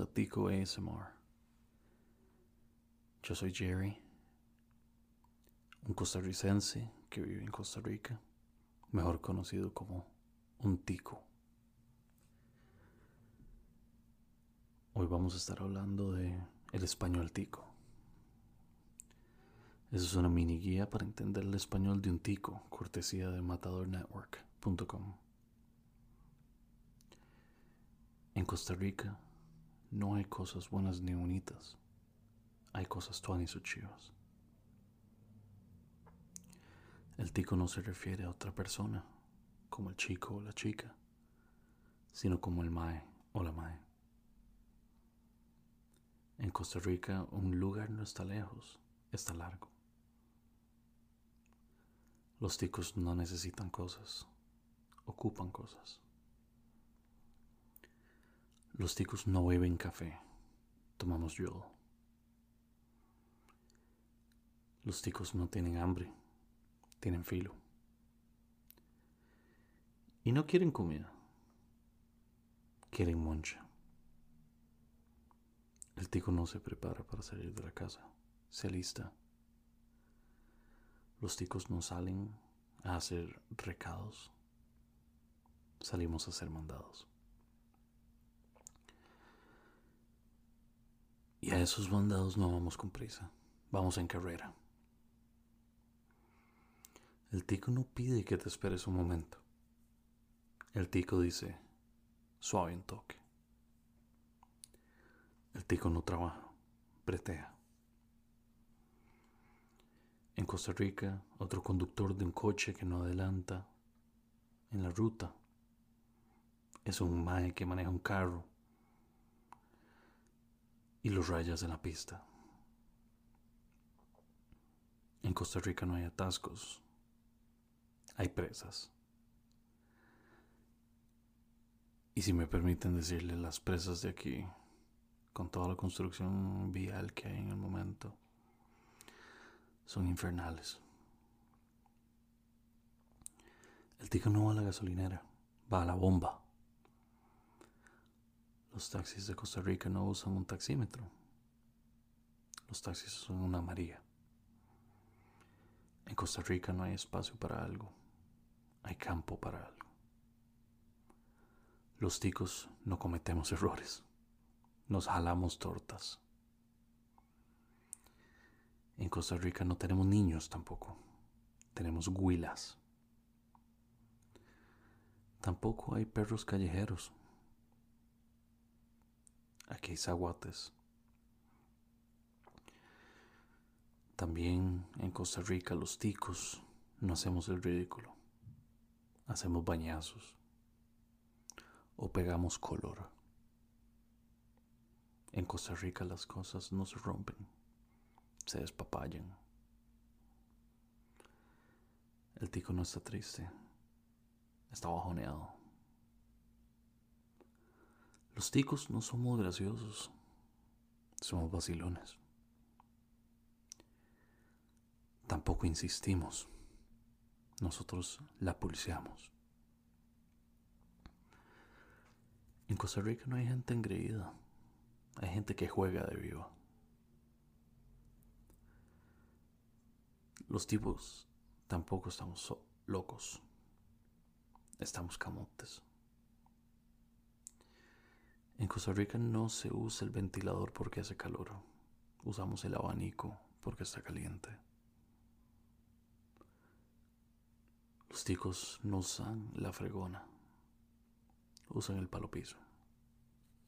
A Tico ASMR. Yo soy Jerry, un costarricense que vive en Costa Rica, mejor conocido como un tico. Hoy vamos a estar hablando de el español tico. Esa es una mini guía para entender el español de un tico, cortesía de matadornetwork.com. En Costa Rica no hay cosas buenas ni bonitas. Hay cosas tuanis o chivas. El tico no se refiere a otra persona, como el chico o la chica, sino como el mae o la mae. En Costa Rica un lugar no está lejos, está largo. Los ticos no necesitan cosas, ocupan cosas. Los ticos no beben café, tomamos yodo. Los ticos no tienen hambre, tienen filo. Y no quieren comida, quieren moncha. El tico no se prepara para salir de la casa, se alista. Los ticos no salen a hacer recados, salimos a ser mandados. Y a esos mandados no vamos con prisa, vamos en carrera. El tico no pide que te esperes un momento. El tico dice, suave en toque. El tico no trabaja, bretea. En Costa Rica, otro conductor de un coche que no adelanta en la ruta es un mae que maneja un carro y los rayas en la pista. En Costa Rica no hay atascos, hay presas. Y si me permiten decirle, las presas de aquí, con toda la construcción vial que hay en el momento, son infernales. El tico no va a la gasolinera, va a la bomba. Los taxis de Costa Rica no usan un taxímetro. Los taxis son una María. En Costa Rica no hay espacio para algo. Hay campo para algo. Los ticos no cometemos errores. Nos jalamos tortas. En Costa Rica no tenemos niños tampoco. Tenemos huilas. Tampoco hay perros callejeros. Aquí hay zaguates. También en Costa Rica los ticos no hacemos el ridículo. Hacemos bañazos. O pegamos color. En Costa Rica las cosas no se rompen, se despapayan. El tico no está triste, está bajoneado. Los ticos no somos graciosos, somos vacilones. Tampoco insistimos, nosotros la pulseamos. En Costa Rica no hay gente engreída, hay gente que juega de viva. Los tipos tampoco estamos locos, estamos camotes. En Costa Rica no se usa el ventilador porque hace calor. Usamos el abanico porque está caliente. Los ticos no usan la fregona. Usan el palo piso.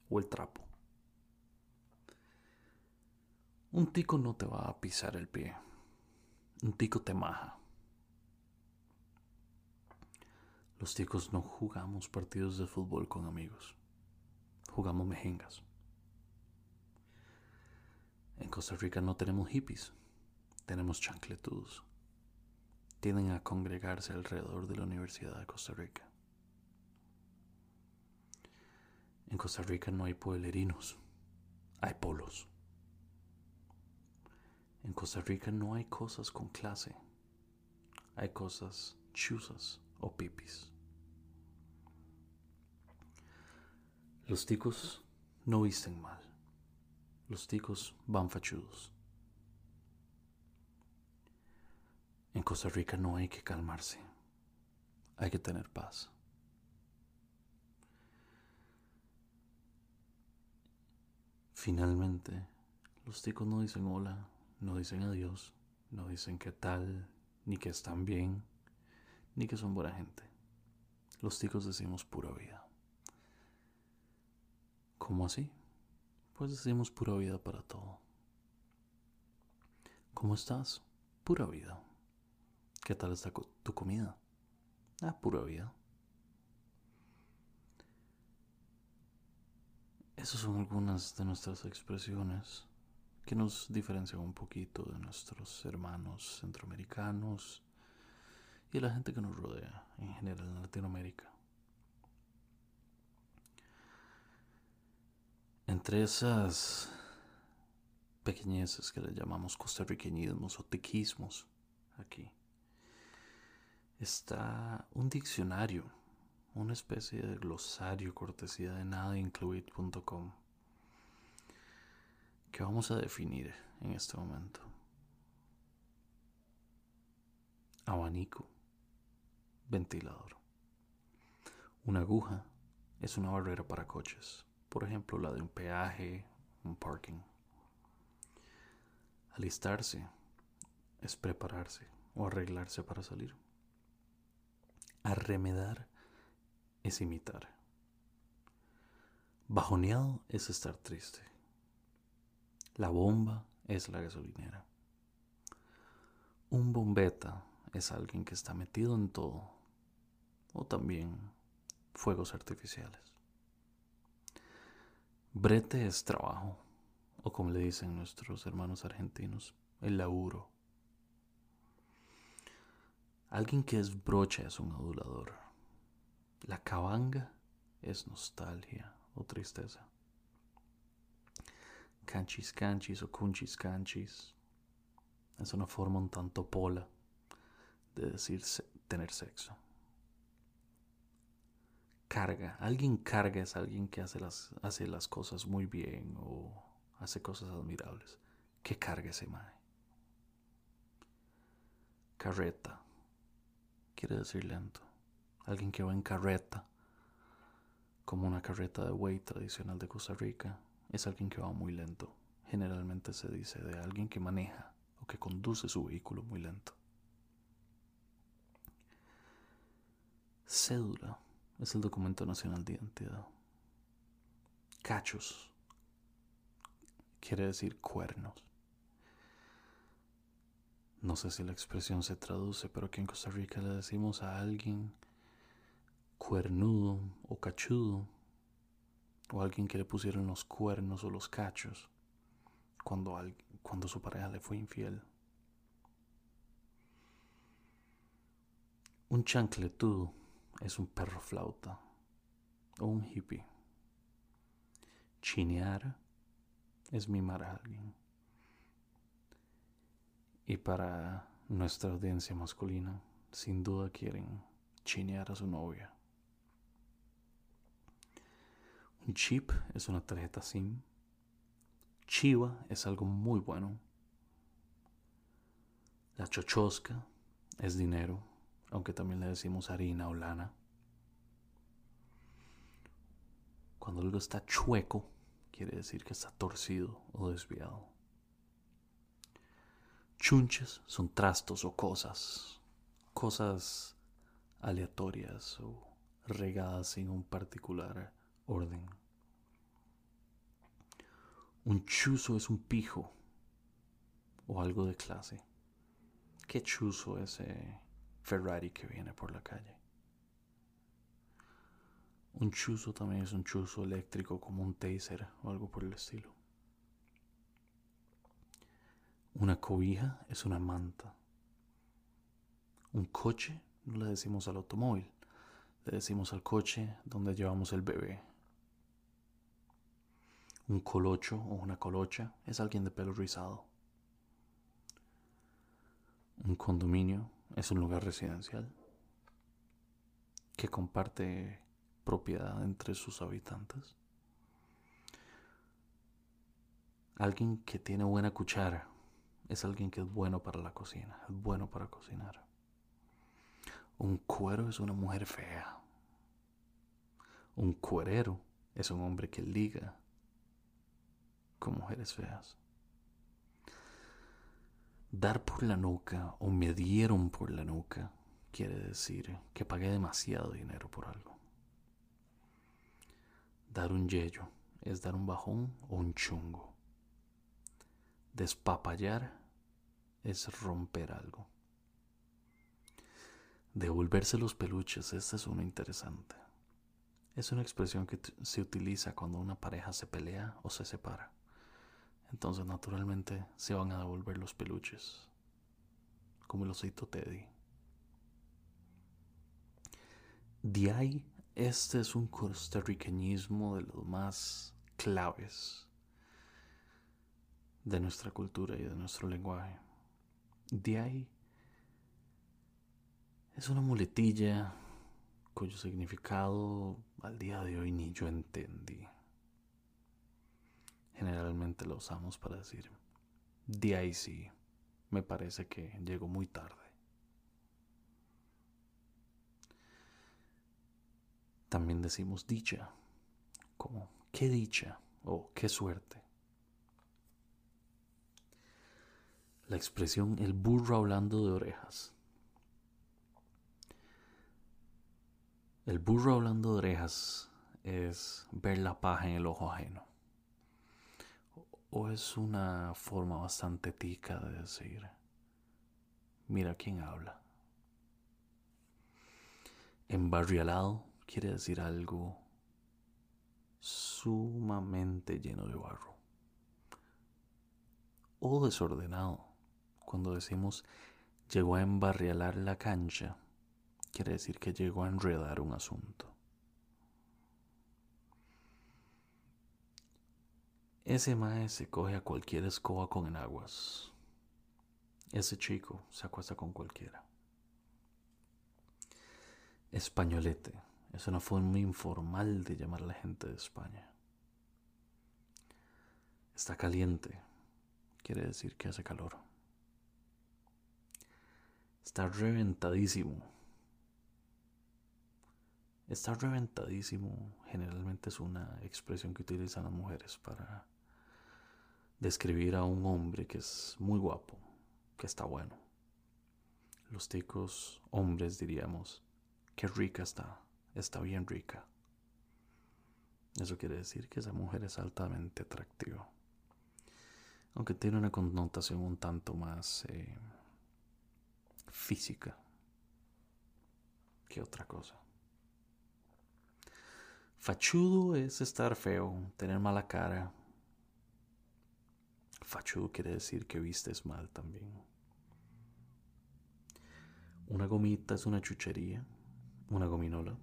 O el trapo. Un tico no te va a pisar el pie. Un tico te maja. Los ticos no jugamos partidos de fútbol con amigos jugamos mejengas. En Costa Rica no tenemos hippies, tenemos chancletudos. Tienden a congregarse alrededor de la Universidad de Costa Rica. En Costa Rica no hay pueblerinos, hay polos. En Costa Rica no hay cosas con clase, hay cosas chuzas o pipis. Los ticos no visten mal. Los ticos van fachudos. En Costa Rica no hay que calmarse. Hay que tener paz. Finalmente, los ticos no dicen hola, no dicen adiós, no dicen qué tal, ni que están bien, ni que son buena gente. Los ticos decimos pura vida. ¿Cómo así? Pues decimos pura vida para todo. ¿Cómo estás? Pura vida. ¿Qué tal está tu comida? Ah, pura vida. Esas son algunas de nuestras expresiones que nos diferencian un poquito de nuestros hermanos centroamericanos y de la gente que nos rodea en general en Latinoamérica. Entre esas pequeñeces que le llamamos costarriqueñismos o tiquismos aquí, está un diccionario, una especie de glosario cortesía de nadaincluid.com que vamos a definir en este momento. Abanico, ventilador. Una aguja es una barrera para coches por ejemplo la de un peaje, un parking. Alistarse es prepararse o arreglarse para salir. Arremedar es imitar. Bajoneado es estar triste. La bomba es la gasolinera. Un bombeta es alguien que está metido en todo. O también fuegos artificiales. Brete es trabajo, o como le dicen nuestros hermanos argentinos, el laburo. Alguien que es brocha es un adulador. La cabanga es nostalgia o tristeza. Canchis canchis o cunchis canchis es una forma un tanto pola de decir tener sexo carga. Alguien carga es alguien que hace las, hace las cosas muy bien o hace cosas admirables. ¿Qué carga ese mae? Carreta. Quiere decir lento. Alguien que va en carreta, como una carreta de buey tradicional de Costa Rica, es alguien que va muy lento. Generalmente se dice de alguien que maneja o que conduce su vehículo muy lento. Cédula es el documento nacional de identidad. Cachos quiere decir cuernos. No sé si la expresión se traduce, pero aquí en Costa Rica le decimos a alguien cuernudo o cachudo, o alguien que le pusieron los cuernos o los cachos cuando, cuando su pareja le fue infiel. Un chancletudo es un perro flauta o un hippie. Chinear es mimar a alguien. Y para nuestra audiencia masculina, sin duda quieren chinear a su novia. Un chip es una tarjeta SIM. Chiva es algo muy bueno. La chochosca es dinero aunque también le decimos harina o lana. Cuando algo está chueco, quiere decir que está torcido o desviado. Chunches son trastos o cosas, cosas aleatorias o regadas sin un particular orden. Un chuzo es un pijo o algo de clase. ¿Qué chuzo ese Ferrari que viene por la calle. Un chuzo también es un chuzo eléctrico como un taser o algo por el estilo. Una cobija es una manta. Un coche no le decimos al automóvil, le decimos al coche donde llevamos el bebé. Un colocho o una colocha es alguien de pelo rizado. Un condominio es un lugar residencial que comparte propiedad entre sus habitantes. Alguien que tiene buena cuchara es alguien que es bueno para la cocina, es bueno para cocinar. Un cuero es una mujer fea. Un cuerero es un hombre que liga con mujeres feas. Dar por la nuca o me dieron por la nuca quiere decir que pagué demasiado dinero por algo. Dar un yello es dar un bajón o un chungo. Despapallar es romper algo. Devolverse los peluches, esta es una interesante. Es una expresión que se utiliza cuando una pareja se pelea o se separa. Entonces naturalmente se van a devolver los peluches, como el osito Teddy. De este es un costarriqueñismo de los más claves de nuestra cultura y de nuestro lenguaje. De es una muletilla cuyo significado al día de hoy ni yo entendí. Generalmente lo usamos para decir, de ahí sí, me parece que llegó muy tarde. También decimos dicha, como qué dicha o qué suerte. La expresión el burro hablando de orejas El burro hablando de orejas es ver la paja en el ojo ajeno. O es una forma bastante tica de decir, mira quién habla. Embarrialado quiere decir algo sumamente lleno de barro. O desordenado. Cuando decimos llegó a embarrialar la cancha, quiere decir que llegó a enredar un asunto. Ese mae se coge a cualquier escoba con enaguas. Ese chico se acuesta con cualquiera. Españolete es una forma informal de llamar a la gente de España. Está caliente, quiere decir que hace calor. Está reventadísimo Estar reventadísimo generalmente es una expresión que utilizan las mujeres para describir a un hombre que es muy guapo, que está bueno. Los ticos hombres diríamos, qué rica está, está bien rica. Eso quiere decir que esa mujer es altamente atractiva. Aunque tiene una connotación un tanto más eh, física que otra cosa. Fachudo es estar feo, tener mala cara. Fachudo quiere decir que vistes mal también. Una gomita es una chuchería, una gominola.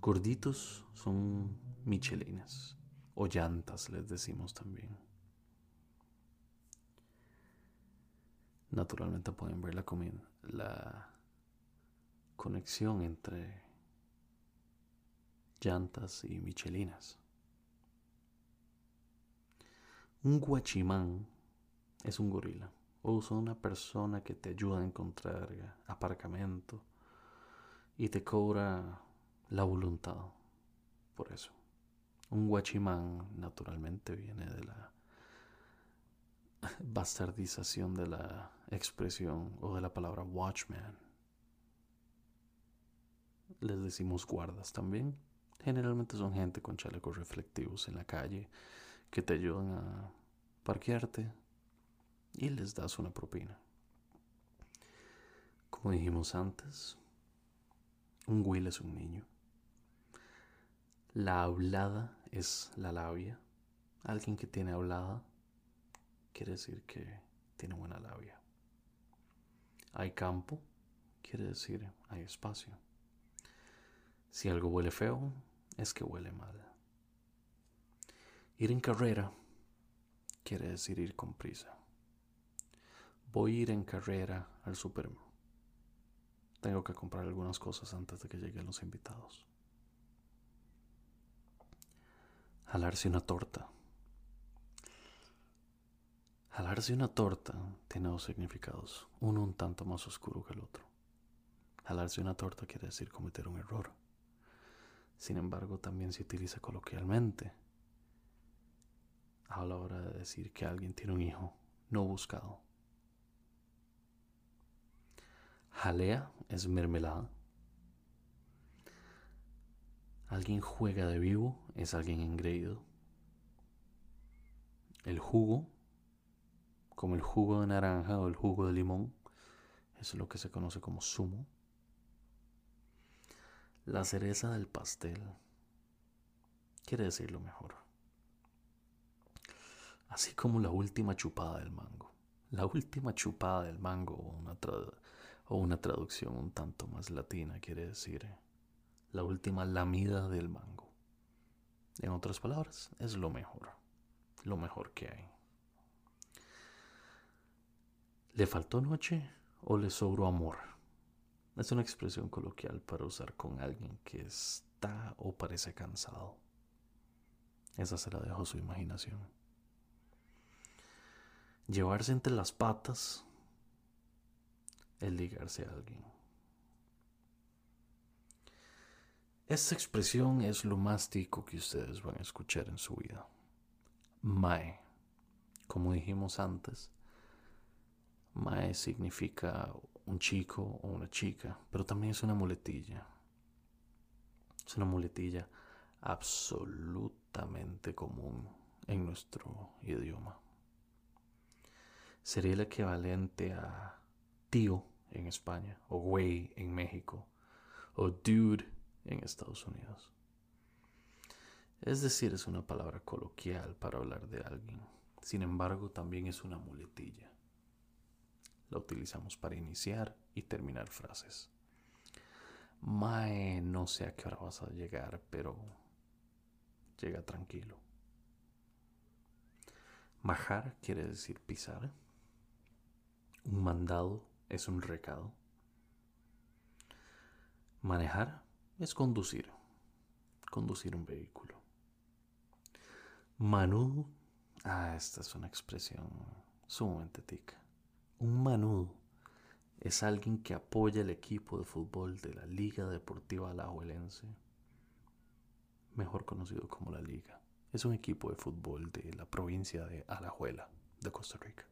Gorditos son michelines o llantas, les decimos también. Naturalmente pueden ver la, la conexión entre llantas y michelinas. Un guachimán es un gorila o es una persona que te ayuda a encontrar aparcamiento y te cobra la voluntad por eso. Un guachimán naturalmente viene de la bastardización de la expresión o de la palabra watchman les decimos guardas también. Generalmente son gente con chalecos reflectivos en la calle que te ayudan a parquearte y les das una propina. Como dijimos antes, un will es un niño. La hablada es la labia. Alguien que tiene hablada quiere decir que tiene buena labia. Hay campo, quiere decir hay espacio. Si algo huele feo, es que huele mal. Ir en carrera quiere decir ir con prisa. Voy a ir en carrera al super. Tengo que comprar algunas cosas antes de que lleguen los invitados. Jalarse una torta. Jalarse una torta tiene dos significados, uno un tanto más oscuro que el otro. Jalarse una torta quiere decir cometer un error. Sin embargo, también se utiliza coloquialmente a la hora de decir que alguien tiene un hijo no buscado. Jalea es mermelada. Alguien juega de vivo es alguien engreído. El jugo como el jugo de naranja o el jugo de limón. es lo que se conoce como zumo. La cereza del pastel quiere decir lo mejor. Así como la última chupada del mango. La última chupada del mango o una, o una traducción un tanto más latina quiere decir la última lamida del mango. En otras palabras, es lo mejor. Lo mejor que hay. ¿Le faltó noche o le sobró amor? Es una expresión coloquial para usar con alguien que está o parece cansado. Esa se la dejo a su imaginación. Llevarse entre las patas es ligarse a alguien. Esta expresión es lo más tico que ustedes van a escuchar en su vida. Mae, como dijimos antes, Mae significa un chico o una chica, pero también es una muletilla. Es una muletilla absolutamente común en nuestro idioma. Sería el equivalente a tío en España, o güey en México, o dude en Estados Unidos. Es decir, es una palabra coloquial para hablar de alguien. Sin embargo, también es una muletilla la utilizamos para iniciar y terminar frases. Mae, no sé a qué hora vas a llegar, pero llega tranquilo. Majar quiere decir pisar. Un mandado es un recado. Manejar es conducir, conducir un vehículo. Manu, ah, esta es una expresión sumamente tica. Un manudo es alguien que apoya el equipo de fútbol de la Liga Deportiva Alajuelense, mejor conocido como la Liga. Es un equipo de fútbol de la provincia de Alajuela, de Costa Rica.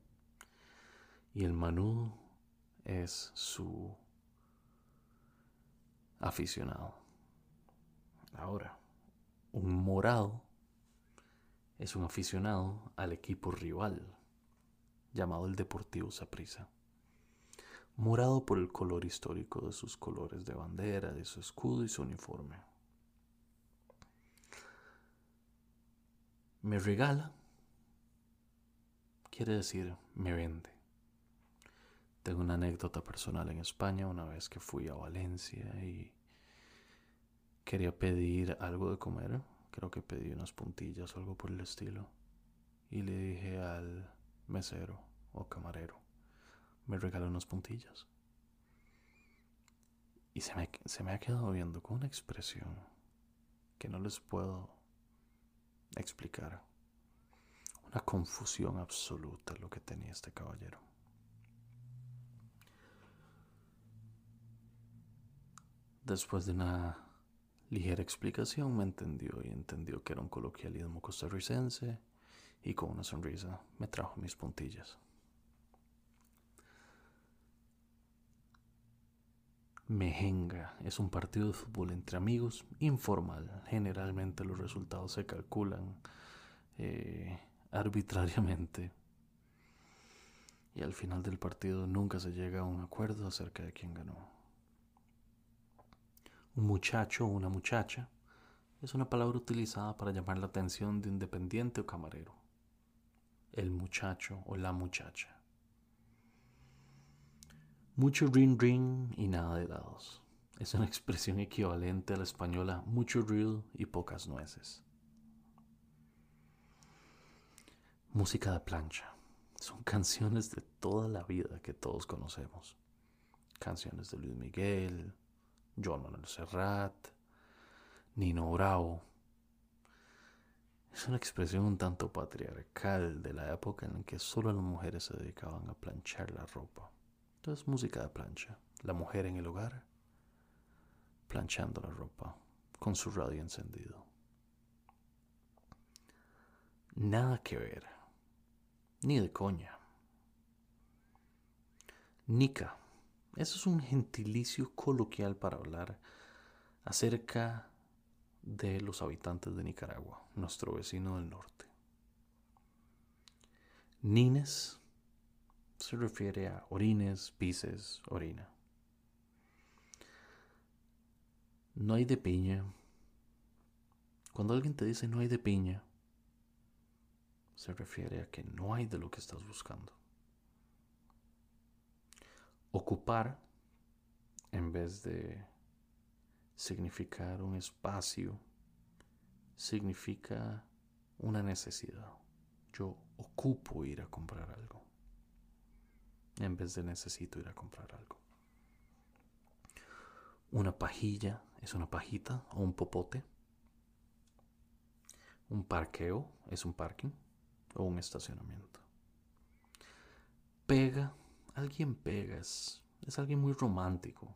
Y el manudo es su aficionado. Ahora, un morado es un aficionado al equipo rival llamado el Deportivo Saprissa. Morado por el color histórico de sus colores de bandera, de su escudo y su uniforme. Me regala quiere decir me vende. Tengo una anécdota personal en España una vez que fui a Valencia y quería pedir algo de comer. Creo que pedí unas puntillas o algo por el estilo. Y le dije al mesero o camarero, me regaló unos puntillas. Y se me, se me ha quedado viendo con una expresión que no les puedo explicar. Una confusión absoluta lo que tenía este caballero. Después de una ligera explicación me entendió y entendió que era un coloquialismo costarricense y con una sonrisa me trajo mis puntillas. Mejenga es un partido de fútbol entre amigos informal. Generalmente los resultados se calculan eh, arbitrariamente. Y al final del partido nunca se llega a un acuerdo acerca de quién ganó. Un muchacho o una muchacha es una palabra utilizada para llamar la atención de un dependiente o camarero el muchacho o la muchacha. Mucho ring ring y nada de helados. Es una expresión equivalente a la española mucho ruido y pocas nueces. Música de plancha. Son canciones de toda la vida que todos conocemos. Canciones de Luis Miguel, John Manuel Serrat, Nino Bravo. Es una expresión un tanto patriarcal de la época en la que solo las mujeres se dedicaban a planchar la ropa. Entonces, música de plancha. La mujer en el hogar, planchando la ropa con su radio encendido. Nada que ver, ni de coña. Nica, eso es un gentilicio coloquial para hablar acerca de los habitantes de Nicaragua, nuestro vecino del norte. Nines se refiere a orines, pises, orina. No hay de piña. Cuando alguien te dice no hay de piña, se refiere a que no hay de lo que estás buscando. Ocupar, en vez de significar un espacio, significa una necesidad. Yo ocupo ir a comprar algo, en vez de necesito ir a comprar algo. Una pajilla es una pajita o un popote. Un parqueo es un parking o un estacionamiento. Pega, alguien pega, es, es alguien muy romántico,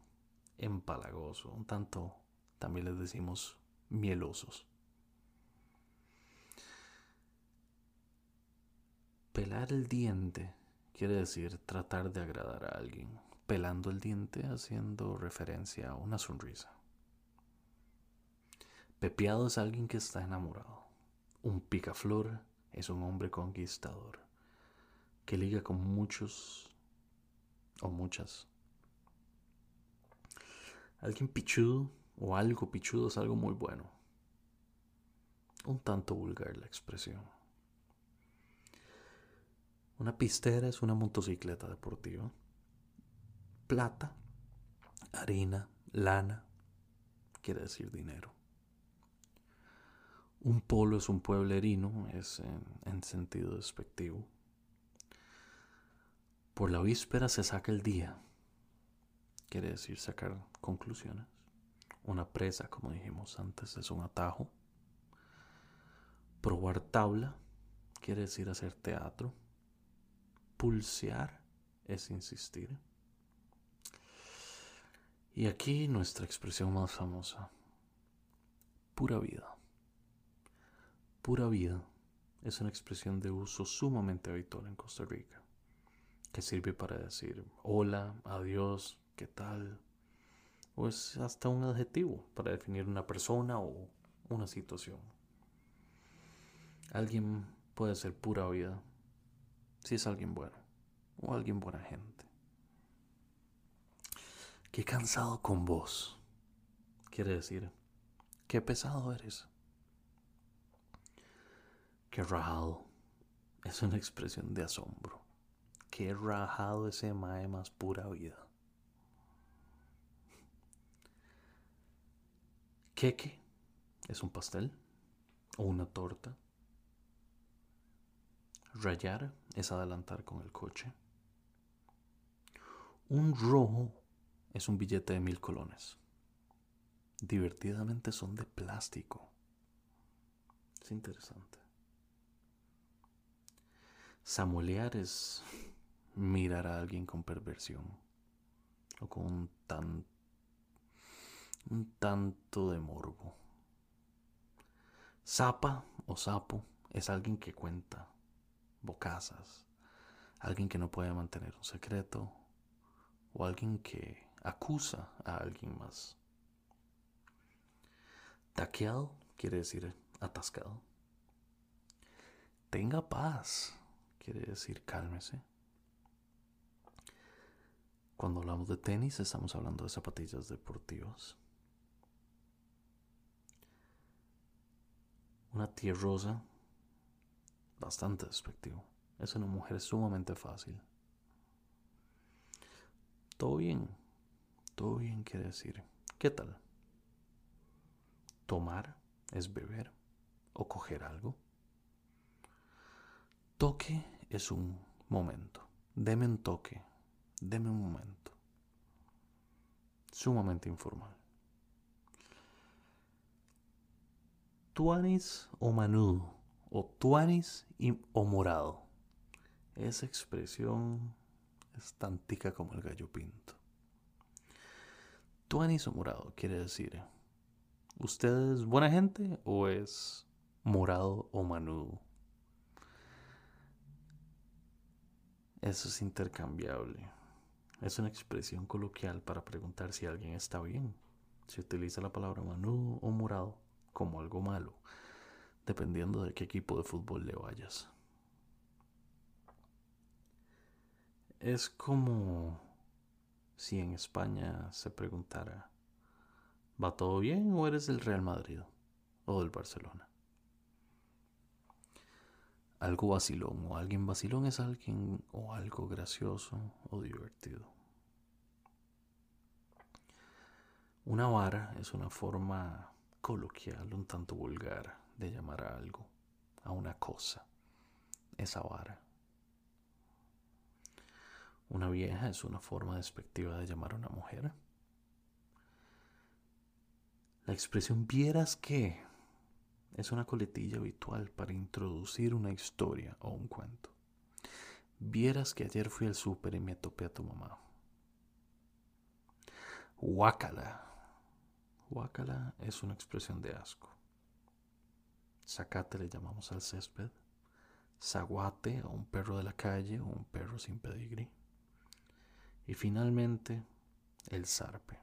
empalagoso, un tanto, también les decimos, mielosos. Pelar el diente quiere decir tratar de agradar a alguien, pelando el diente haciendo referencia a una sonrisa. Pepeado es alguien que está enamorado. Un picaflor es un hombre conquistador que liga con muchos o muchas. Alguien pichudo o algo pichudo es algo muy bueno. Un tanto vulgar la expresión. Una pistera es una motocicleta deportiva. Plata, harina, lana, quiere decir dinero. Un polo es un pueblerino, es en, sentido despectivo. Por la víspera se saca el día, quiere decir sacar conclusiones. Una presa, como dijimos antes, es un atajo. Probar tabla quiere decir hacer teatro. Pulsear es insistir. Y aquí nuestra expresión más famosa, pura vida. Pura vida es una expresión de uso sumamente habitual en Costa Rica, que sirve para decir hola, adiós, qué tal, o es hasta un adjetivo para definir una persona o una situación. Alguien puede ser pura vida si es alguien bueno o alguien buena gente. Qué cansado con vos. Quiere decir, qué pesado eres. Qué rajado. Es una expresión de asombro. Qué rajado ese mae más pura vida. Queque es un pastel o una torta. Rayar es adelantar con el coche. Un rojo es un billete de mil colones. Divertidamente son de plástico. Es interesante. Samuelear es mirar a alguien con perversión o con un, tan, un tanto de morbo. Zapa o sapo es alguien que cuenta bocazas, alguien que no puede mantener un secreto o alguien que acusa a alguien más. Taqueado quiere decir atascado. Tenga paz quiere decir cálmese. Cuando hablamos de tenis estamos hablando de zapatillas deportivas. Una tía rosa, bastante despectivo. Es una mujer sumamente fácil. Todo bien, todo bien quiere decir, ¿qué tal? Tomar es beber o coger algo. Toque es un momento. Deme un toque. Deme un momento. Sumamente informal. Tuanis o Manu o tuanis o morado. Esa expresión es tan tica como el gallo pinto. Tuanis o morado quiere decir, ¿usted es buena gente o es morado o manudo? Eso es intercambiable. Es una expresión coloquial para preguntar si alguien está bien. Se utiliza la palabra manudo o morado como algo malo, dependiendo de qué equipo de fútbol le vayas. Es como si en España se preguntara, ¿va todo bien o eres del Real Madrid o del Barcelona? algo vacilón o alguien vacilón es alguien o algo gracioso o divertido. Una vara es una forma coloquial, un tanto vulgar, de llamar a algo, a una cosa, esa vara. Una vieja es una forma despectiva de llamar a una mujer. La expresión vieras que es una coletilla habitual para introducir una historia o un cuento. Vieras que ayer fui al súper y me topé a tu mamá. Huácala. Huácala es una expresión de asco. Zacate le llamamos al césped. Zaguate a un perro de la calle o un perro sin pedigrí. Y finalmente, el zarpe.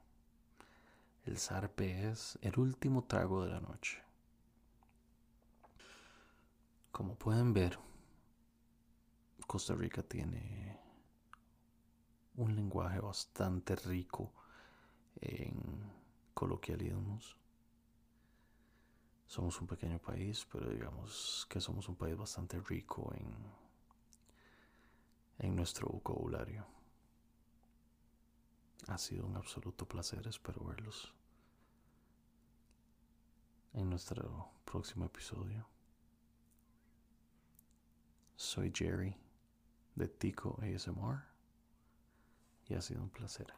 El zarpe es el último trago de la noche. Como pueden ver, Costa Rica tiene un lenguaje bastante rico en coloquialismos. Somos un pequeño país, pero digamos que somos un país bastante rico en, en nuestro vocabulario. Ha sido un absoluto placer, espero verlos en nuestro próximo episodio. Soy Jerry de Tico ASMR y ha sido un placer.